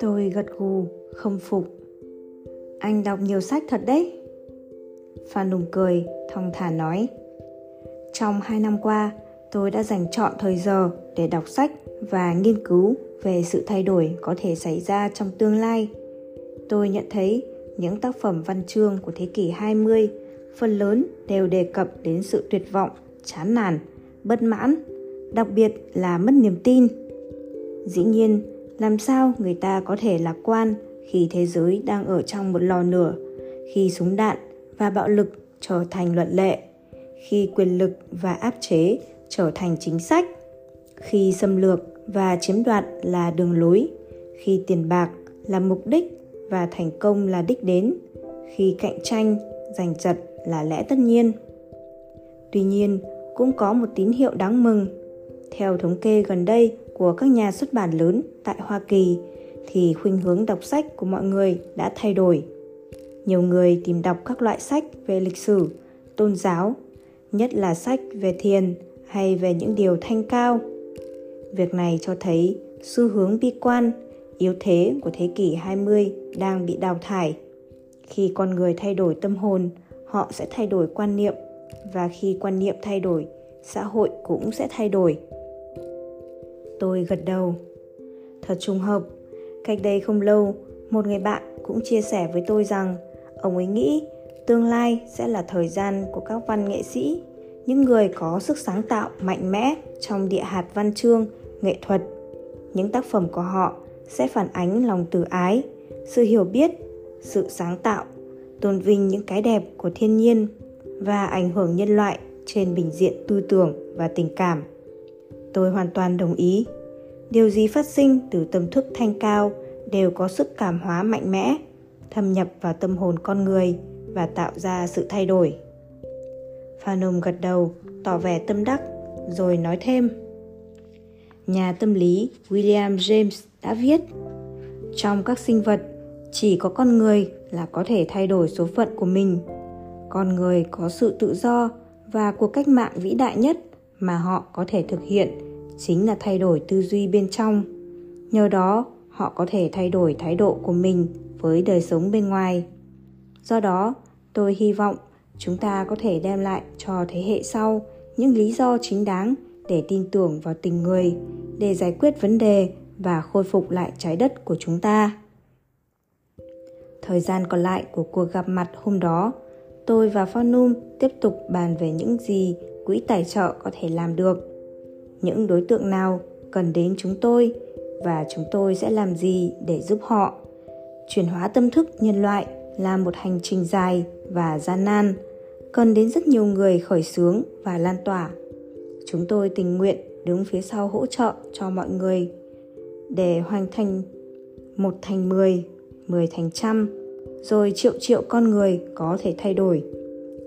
tôi gật gù không phục. Anh đọc nhiều sách thật đấy. Phan nùng cười thong thả nói. Trong hai năm qua tôi đã dành trọn thời giờ để đọc sách và nghiên cứu về sự thay đổi có thể xảy ra trong tương lai. Tôi nhận thấy những tác phẩm văn chương của thế kỷ 20 phần lớn đều đề cập đến sự tuyệt vọng, chán nản, bất mãn, đặc biệt là mất niềm tin. Dĩ nhiên, làm sao người ta có thể lạc quan khi thế giới đang ở trong một lò lửa, khi súng đạn và bạo lực trở thành luật lệ, khi quyền lực và áp chế trở thành chính sách, khi xâm lược và chiếm đoạt là đường lối, khi tiền bạc là mục đích và thành công là đích đến, khi cạnh tranh, giành giật là lẽ tất nhiên. Tuy nhiên, cũng có một tín hiệu đáng mừng. Theo thống kê gần đây của các nhà xuất bản lớn tại Hoa Kỳ thì khuynh hướng đọc sách của mọi người đã thay đổi. Nhiều người tìm đọc các loại sách về lịch sử, tôn giáo, nhất là sách về thiền hay về những điều thanh cao. Việc này cho thấy xu hướng bi quan, yếu thế của thế kỷ 20 đang bị đào thải. Khi con người thay đổi tâm hồn, họ sẽ thay đổi quan niệm và khi quan niệm thay đổi, xã hội cũng sẽ thay đổi. Tôi gật đầu. Thật trùng hợp, cách đây không lâu, một người bạn cũng chia sẻ với tôi rằng ông ấy nghĩ tương lai sẽ là thời gian của các văn nghệ sĩ những người có sức sáng tạo mạnh mẽ trong địa hạt văn chương nghệ thuật những tác phẩm của họ sẽ phản ánh lòng từ ái sự hiểu biết sự sáng tạo tôn vinh những cái đẹp của thiên nhiên và ảnh hưởng nhân loại trên bình diện tư tưởng và tình cảm tôi hoàn toàn đồng ý điều gì phát sinh từ tâm thức thanh cao đều có sức cảm hóa mạnh mẽ thâm nhập vào tâm hồn con người và tạo ra sự thay đổi Phanom gật đầu, tỏ vẻ tâm đắc, rồi nói thêm. Nhà tâm lý William James đã viết Trong các sinh vật, chỉ có con người là có thể thay đổi số phận của mình. Con người có sự tự do và cuộc cách mạng vĩ đại nhất mà họ có thể thực hiện chính là thay đổi tư duy bên trong. Nhờ đó, họ có thể thay đổi thái độ của mình với đời sống bên ngoài. Do đó, tôi hy vọng chúng ta có thể đem lại cho thế hệ sau những lý do chính đáng để tin tưởng vào tình người để giải quyết vấn đề và khôi phục lại trái đất của chúng ta thời gian còn lại của cuộc gặp mặt hôm đó tôi và Phanum tiếp tục bàn về những gì quỹ tài trợ có thể làm được. Những đối tượng nào cần đến chúng tôi và chúng tôi sẽ làm gì để giúp họ? Chuyển hóa tâm thức nhân loại là một hành trình dài và gian nan, cần đến rất nhiều người khởi xướng và lan tỏa. Chúng tôi tình nguyện đứng phía sau hỗ trợ cho mọi người. Để hoàn thành một thành mười mười thành trăm, rồi triệu triệu con người có thể thay đổi.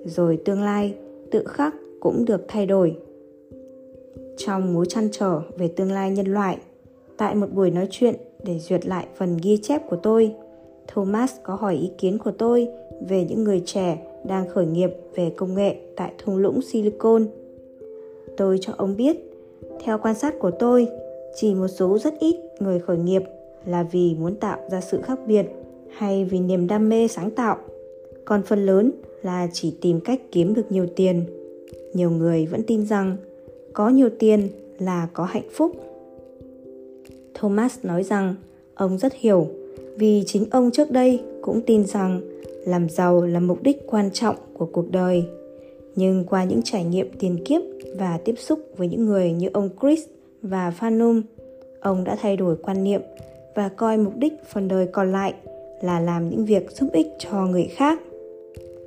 Rồi tương lai tự khắc cũng được thay đổi trong mối chăn trở về tương lai nhân loại tại một buổi nói chuyện để duyệt lại phần ghi chép của tôi thomas có hỏi ý kiến của tôi về những người trẻ đang khởi nghiệp về công nghệ tại thung lũng Silicon. Tôi cho ông biết, theo quan sát của tôi, chỉ một số rất ít người khởi nghiệp là vì muốn tạo ra sự khác biệt hay vì niềm đam mê sáng tạo. Còn phần lớn là chỉ tìm cách kiếm được nhiều tiền. Nhiều người vẫn tin rằng có nhiều tiền là có hạnh phúc. Thomas nói rằng ông rất hiểu, vì chính ông trước đây cũng tin rằng làm giàu là mục đích quan trọng của cuộc đời. Nhưng qua những trải nghiệm tiền kiếp và tiếp xúc với những người như ông chris và phanum, ông đã thay đổi quan niệm và coi mục đích phần đời còn lại là làm những việc giúp ích cho người khác.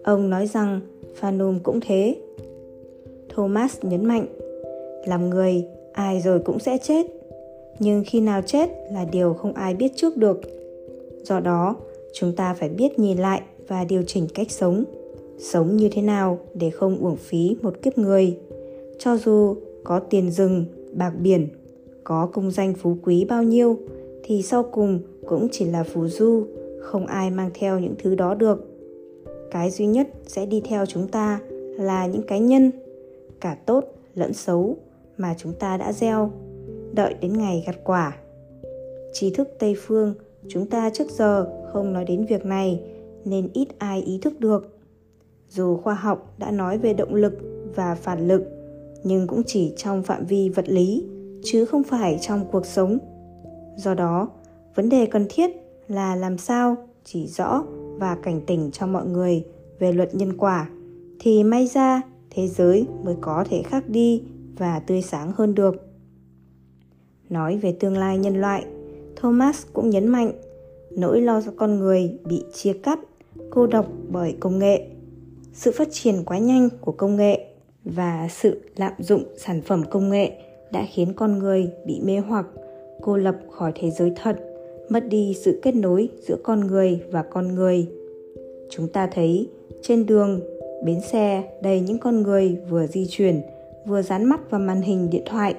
Ông nói rằng phanum cũng thế thomas nhấn mạnh, làm người, ai rồi cũng sẽ chết. Nhưng khi nào chết là điều không ai biết trước được. Do đó, chúng ta phải biết nhìn lại và điều chỉnh cách sống. Sống như thế nào để không uổng phí một kiếp người? Cho dù có tiền rừng, bạc biển, có công danh phú quý bao nhiêu, thì sau cùng cũng chỉ là phù du, không ai mang theo những thứ đó được. Cái duy nhất sẽ đi theo chúng ta là những cái nhân cả tốt lẫn xấu mà chúng ta đã gieo. Đợi đến ngày gặt quả. Trí thức tây phương, chúng ta trước giờ không nói đến việc này, nên ít ai ý thức được. Dù khoa học đã nói về động lực và phản lực, nhưng cũng chỉ trong phạm vi vật lý, chứ không phải trong cuộc sống. Do đó, vấn đề cần thiết là làm sao chỉ rõ và cảnh tỉnh cho mọi người về luật nhân quả, thì may ra thế giới mới có thể khác đi và tươi sáng hơn được. Nói về tương lai nhân loại, thomas cũng nhấn mạnh, nỗi lo cho con người bị chia cắt, cô độc bởi công nghệ, sự phát triển quá nhanh của công nghệ và sự lạm dụng sản phẩm công nghệ đã khiến con người bị mê hoặc, cô lập khỏi thế giới thật, mất đi sự kết nối giữa con người và con người. Chúng ta thấy, trên đường bến xe, đầy những con người vừa di chuyển, vừa dán mắt vào màn hình điện thoại.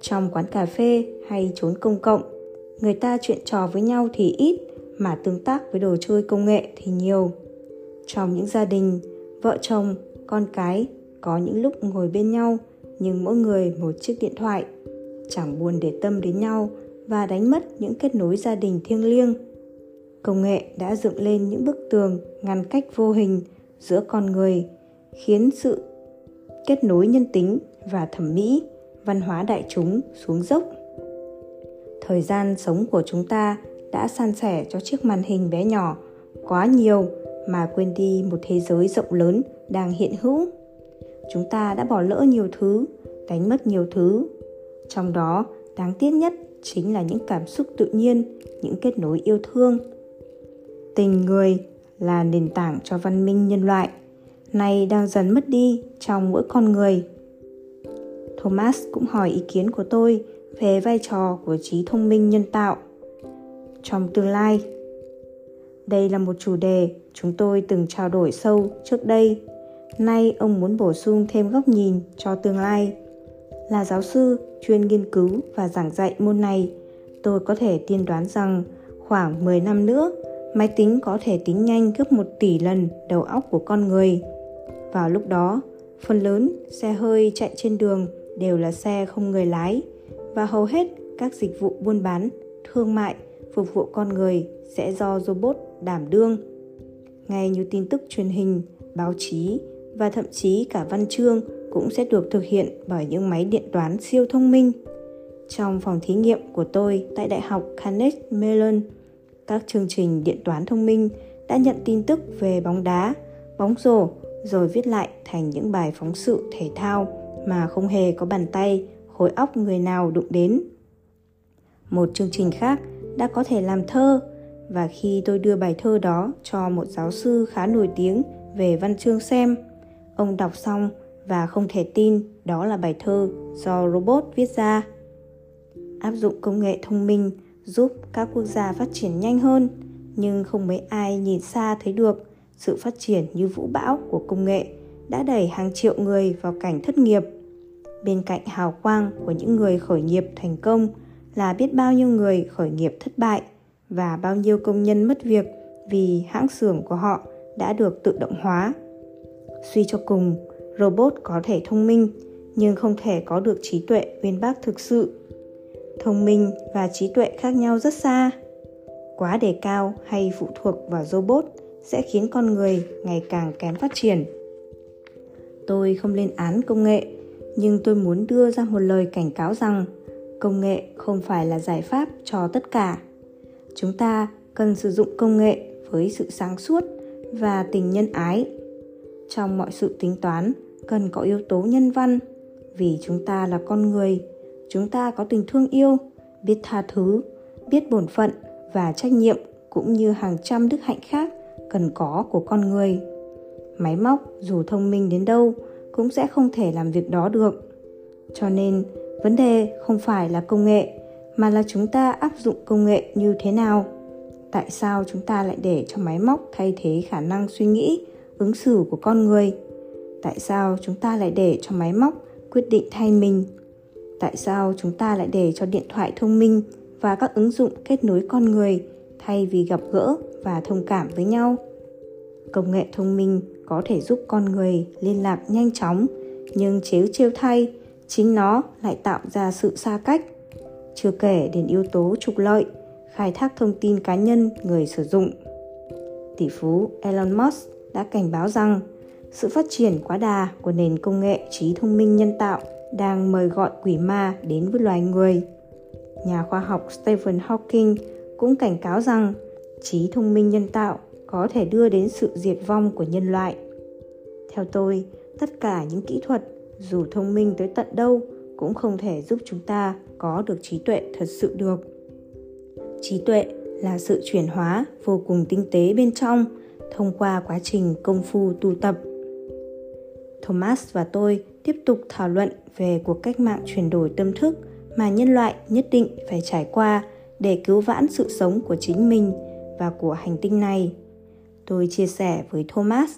Trong quán cà phê hay trốn công cộng, người ta chuyện trò với nhau thì ít, mà tương tác với đồ chơi công nghệ thì nhiều. Trong những gia đình, vợ chồng, con cái có những lúc ngồi bên nhau, nhưng mỗi người một chiếc điện thoại. Chẳng buồn để tâm đến nhau và đánh mất những kết nối gia đình thiêng liêng. Công nghệ đã dựng lên những bức tường ngăn cách vô hình giữa con người, khiến sự kết nối nhân tính và thẩm mỹ, văn hóa đại chúng xuống dốc. Thời gian sống của chúng ta đã san sẻ cho chiếc màn hình bé nhỏ, quá nhiều mà quên đi một thế giới rộng lớn đang hiện hữu. Chúng ta đã bỏ lỡ nhiều thứ, đánh mất nhiều thứ. Trong đó, đáng tiếc nhất chính là những cảm xúc tự nhiên, những kết nối yêu thương. Tình người là nền tảng cho văn minh nhân loại, Nay đang dần mất đi trong mỗi con người. Thomas cũng hỏi ý kiến của tôi về vai trò của trí thông minh nhân tạo. Trong tương lai, đây là một chủ đề chúng tôi từng trao đổi sâu trước đây. Nay ông muốn bổ sung thêm góc nhìn cho tương lai. Là giáo sư chuyên nghiên cứu và giảng dạy môn này, tôi có thể tiên đoán rằng khoảng 10 năm nữa máy tính có thể tính nhanh gấp 1 tỷ lần đầu óc của con người. Vào lúc đó, phần lớn xe hơi chạy trên đường đều là xe không người lái và hầu hết các dịch vụ buôn bán, thương mại, phục vụ con người sẽ do robot đảm đương. Ngay như tin tức truyền hình, báo chí và thậm chí cả văn chương cũng sẽ được thực hiện bởi những máy điện toán siêu thông minh. Trong phòng thí nghiệm của tôi tại Đại học Carnegie Mellon, các chương trình điện toán thông minh đã nhận tin tức về bóng đá, bóng rổ rồi viết lại thành những bài phóng sự thể thao mà không hề có bàn tay, khối óc người nào đụng đến. Một chương trình khác đã có thể làm thơ và khi tôi đưa bài thơ đó cho một giáo sư khá nổi tiếng về văn chương xem, ông đọc xong và không thể tin đó là bài thơ do robot viết ra. Áp dụng công nghệ thông minh giúp các quốc gia phát triển nhanh hơn, nhưng không mấy ai nhìn xa thấy được sự phát triển như vũ bão của công nghệ đã đẩy hàng triệu người vào cảnh thất nghiệp. Bên cạnh hào quang của những người khởi nghiệp thành công là biết bao nhiêu người khởi nghiệp thất bại và bao nhiêu công nhân mất việc vì hãng xưởng của họ đã được tự động hóa. Suy cho cùng, robot có thể thông minh nhưng không thể có được trí tuệ uyên bác thực sự thông minh và trí tuệ khác nhau rất xa. Quá đề cao hay phụ thuộc vào robot sẽ khiến con người ngày càng kém phát triển. Tôi không lên án công nghệ, nhưng tôi muốn đưa ra một lời cảnh cáo rằng công nghệ không phải là giải pháp cho tất cả. Chúng ta cần sử dụng công nghệ với sự sáng suốt và tình nhân ái. Trong mọi sự tính toán, cần có yếu tố nhân văn, vì chúng ta là con người chúng ta có tình thương yêu, biết tha thứ, biết bổn phận và trách nhiệm cũng như hàng trăm đức hạnh khác cần có của con người. Máy móc dù thông minh đến đâu cũng sẽ không thể làm việc đó được. Cho nên, vấn đề không phải là công nghệ, mà là chúng ta áp dụng công nghệ như thế nào. Tại sao chúng ta lại để cho máy móc thay thế khả năng suy nghĩ, ứng xử của con người? Tại sao chúng ta lại để cho máy móc quyết định thay mình? Tại sao chúng ta lại để cho điện thoại thông minh và các ứng dụng kết nối con người thay vì gặp gỡ và thông cảm với nhau? Công nghệ thông minh có thể giúp con người liên lạc nhanh chóng, nhưng chếu chiêu thay, chính nó lại tạo ra sự xa cách. Chưa kể đến yếu tố trục lợi, khai thác thông tin cá nhân người sử dụng. Tỷ phú elon musk đã cảnh báo rằng sự phát triển quá đà của nền công nghệ trí thông minh nhân tạo đang mời gọi quỷ ma đến với loài người. Nhà khoa học stephen hawking cũng cảnh cáo rằng trí thông minh nhân tạo có thể đưa đến sự diệt vong của nhân loại. Theo tôi, tất cả những kỹ thuật, dù thông minh tới tận đâu, cũng không thể giúp chúng ta có được trí tuệ thật sự được. Trí tuệ là sự chuyển hóa vô cùng tinh tế bên trong thông qua quá trình công phu tu tập. Thomas và tôi tiếp tục thảo luận về cuộc cách mạng chuyển đổi tâm thức mà nhân loại nhất định phải trải qua để cứu vãn sự sống của chính mình và của hành tinh này. Tôi chia sẻ với thomas.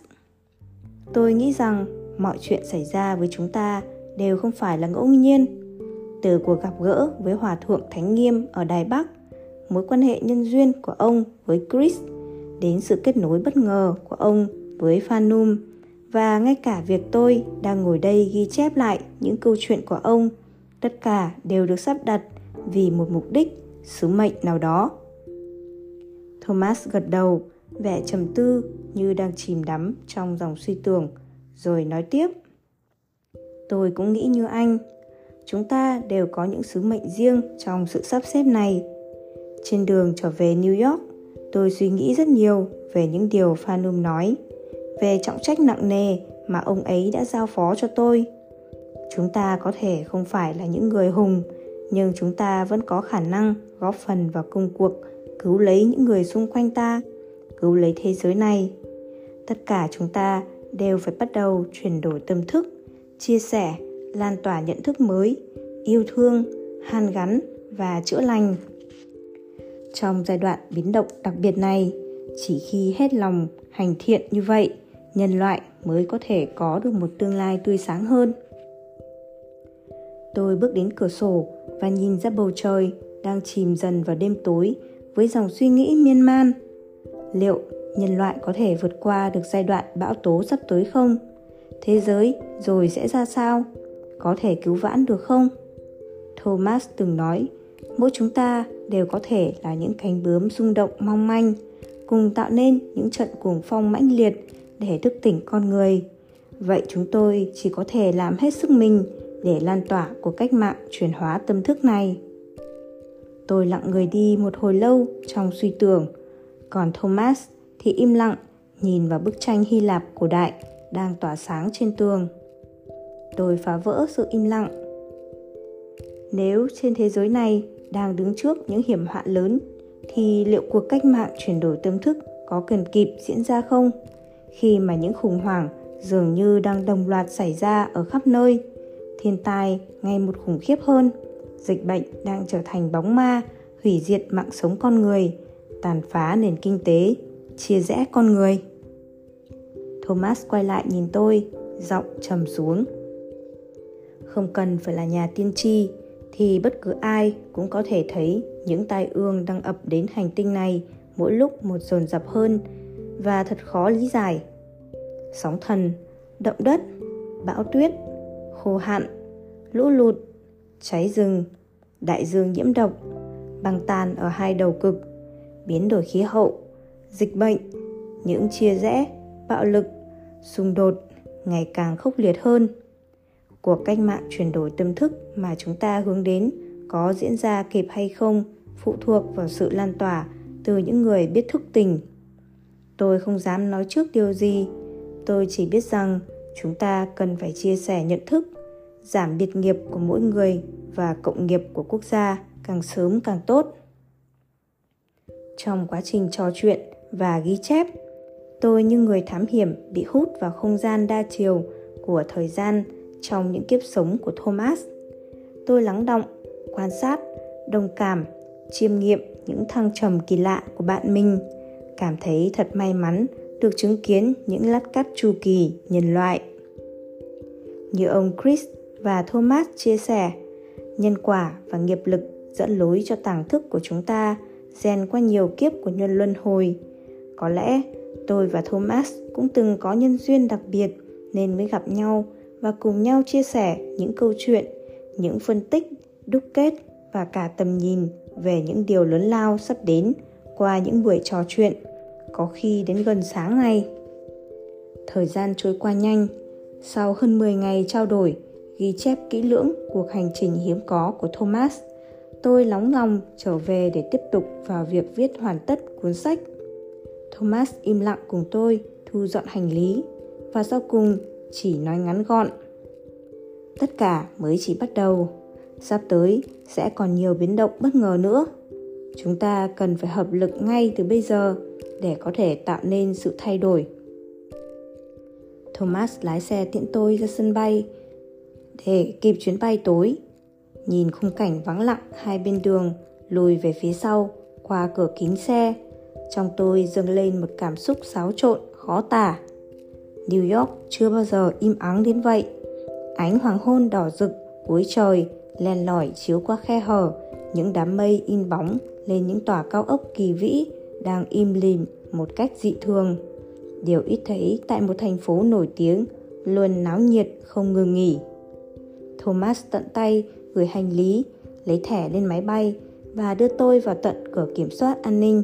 Tôi nghĩ rằng mọi chuyện xảy ra với chúng ta đều không phải là ngẫu nhiên. Từ cuộc gặp gỡ với hòa thượng thánh nghiêm ở đài bắc, mối quan hệ nhân duyên của ông với chris, đến sự kết nối bất ngờ của ông với phanum và ngay cả việc tôi đang ngồi đây ghi chép lại những câu chuyện của ông, tất cả đều được sắp đặt vì một mục đích, sứ mệnh nào đó. Thomas gật đầu, vẻ trầm tư như đang chìm đắm trong dòng suy tưởng, rồi nói tiếp. Tôi cũng nghĩ như anh, chúng ta đều có những sứ mệnh riêng trong sự sắp xếp này. Trên đường trở về new york, tôi suy nghĩ rất nhiều về những điều phanum nói về trọng trách nặng nề mà ông ấy đã giao phó cho tôi. Chúng ta có thể không phải là những người hùng, nhưng chúng ta vẫn có khả năng góp phần vào công cuộc cứu lấy những người xung quanh ta, cứu lấy thế giới này. Tất cả chúng ta đều phải bắt đầu chuyển đổi tâm thức, chia sẻ, lan tỏa nhận thức mới, yêu thương, hàn gắn và chữa lành. Trong giai đoạn biến động đặc biệt này, chỉ khi hết lòng hành thiện như vậy nhân loại mới có thể có được một tương lai tươi sáng hơn. Tôi bước đến cửa sổ và nhìn ra bầu trời đang chìm dần vào đêm tối với dòng suy nghĩ miên man. Liệu nhân loại có thể vượt qua được giai đoạn bão tố sắp tới không? Thế giới rồi sẽ ra sao? Có thể cứu vãn được không? Thomas từng nói, mỗi chúng ta đều có thể là những cánh bướm rung động mong manh, cùng tạo nên những trận cuồng phong mãnh liệt để thức tỉnh con người. Vậy chúng tôi chỉ có thể làm hết sức mình để lan tỏa cuộc cách mạng chuyển hóa tâm thức này. Tôi lặng người đi một hồi lâu trong suy tưởng, còn thomas thì im lặng nhìn vào bức tranh hy lạp cổ đại đang tỏa sáng trên tường. Tôi phá vỡ sự im lặng. Nếu trên thế giới này đang đứng trước những hiểm họa lớn, thì liệu cuộc cách mạng chuyển đổi tâm thức có cần kịp diễn ra không? Khi mà những khủng hoảng dường như đang đồng loạt xảy ra ở khắp nơi. Thiên tai ngày một khủng khiếp hơn, dịch bệnh đang trở thành bóng ma, hủy diệt mạng sống con người, tàn phá nền kinh tế, chia rẽ con người. Thomas quay lại nhìn tôi, giọng trầm xuống. Không cần phải là nhà tiên tri, thì bất cứ ai cũng có thể thấy những tai ương đang ập đến hành tinh này mỗi lúc một dồn dập hơn và thật khó lý giải. Sóng thần, động đất, bão tuyết, khô hạn, lũ lụt, cháy rừng, đại dương nhiễm độc, băng tan ở hai đầu cực, biến đổi khí hậu, dịch bệnh, những chia rẽ, bạo lực, xung đột ngày càng khốc liệt hơn. Cuộc cách mạng chuyển đổi tâm thức mà chúng ta hướng đến có diễn ra kịp hay không phụ thuộc vào sự lan tỏa từ những người biết thức tỉnh tôi không dám nói trước điều gì. Tôi chỉ biết rằng chúng ta cần phải chia sẻ nhận thức, giảm biệt nghiệp của mỗi người và cộng nghiệp của quốc gia càng sớm càng tốt. Trong quá trình trò chuyện và ghi chép, tôi như người thám hiểm bị hút vào không gian đa chiều của thời gian trong những kiếp sống của thomas. Tôi lắng động quan sát, đồng cảm, chiêm nghiệm những thăng trầm kỳ lạ của bạn mình cảm thấy thật may mắn được chứng kiến những lát cắt chu kỳ nhân loại. Như ông chris và thomas chia sẻ nhân quả và nghiệp lực dẫn lối cho tàng thức của chúng ta rèn qua nhiều kiếp của nhân luân hồi. Có lẽ tôi và thomas cũng từng có nhân duyên đặc biệt nên mới gặp nhau và cùng nhau chia sẻ những câu chuyện những phân tích, đúc kết và cả tầm nhìn về những điều lớn lao sắp đến qua những buổi trò chuyện, có khi đến gần sáng này. Thời gian trôi qua nhanh, sau hơn 10 ngày trao đổi, ghi chép kỹ lưỡng cuộc hành trình hiếm có của Thomas, tôi nóng lòng trở về để tiếp tục vào việc viết hoàn tất cuốn sách. Thomas im lặng cùng tôi thu dọn hành lý và sau cùng chỉ nói ngắn gọn. Tất cả mới chỉ bắt đầu, sắp tới sẽ còn nhiều biến động bất ngờ nữa. Chúng ta cần phải hợp lực ngay từ bây giờ để có thể tạo nên sự thay đổi. Thomas lái xe tiễn tôi ra sân bay để kịp chuyến bay tối. Nhìn khung cảnh vắng lặng hai bên đường lùi về phía sau qua cửa kính xe, trong tôi dâng lên một cảm xúc xáo trộn khó tả. New York chưa bao giờ im ắng đến vậy. Ánh hoàng hôn đỏ rực cuối trời len lỏi chiếu qua khe hở, những đám mây in bóng lên những tòa cao ốc kỳ vĩ đang im lìm một cách dị thường. Điều ít thấy tại một thành phố nổi tiếng luôn náo nhiệt không ngừng nghỉ. Thomas tận tay gửi hành lý, lấy thẻ lên máy bay và đưa tôi vào tận cửa kiểm soát an ninh.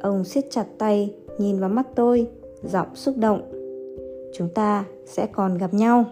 Ông siết chặt tay, nhìn vào mắt tôi, giọng xúc động. Chúng ta sẽ còn gặp nhau.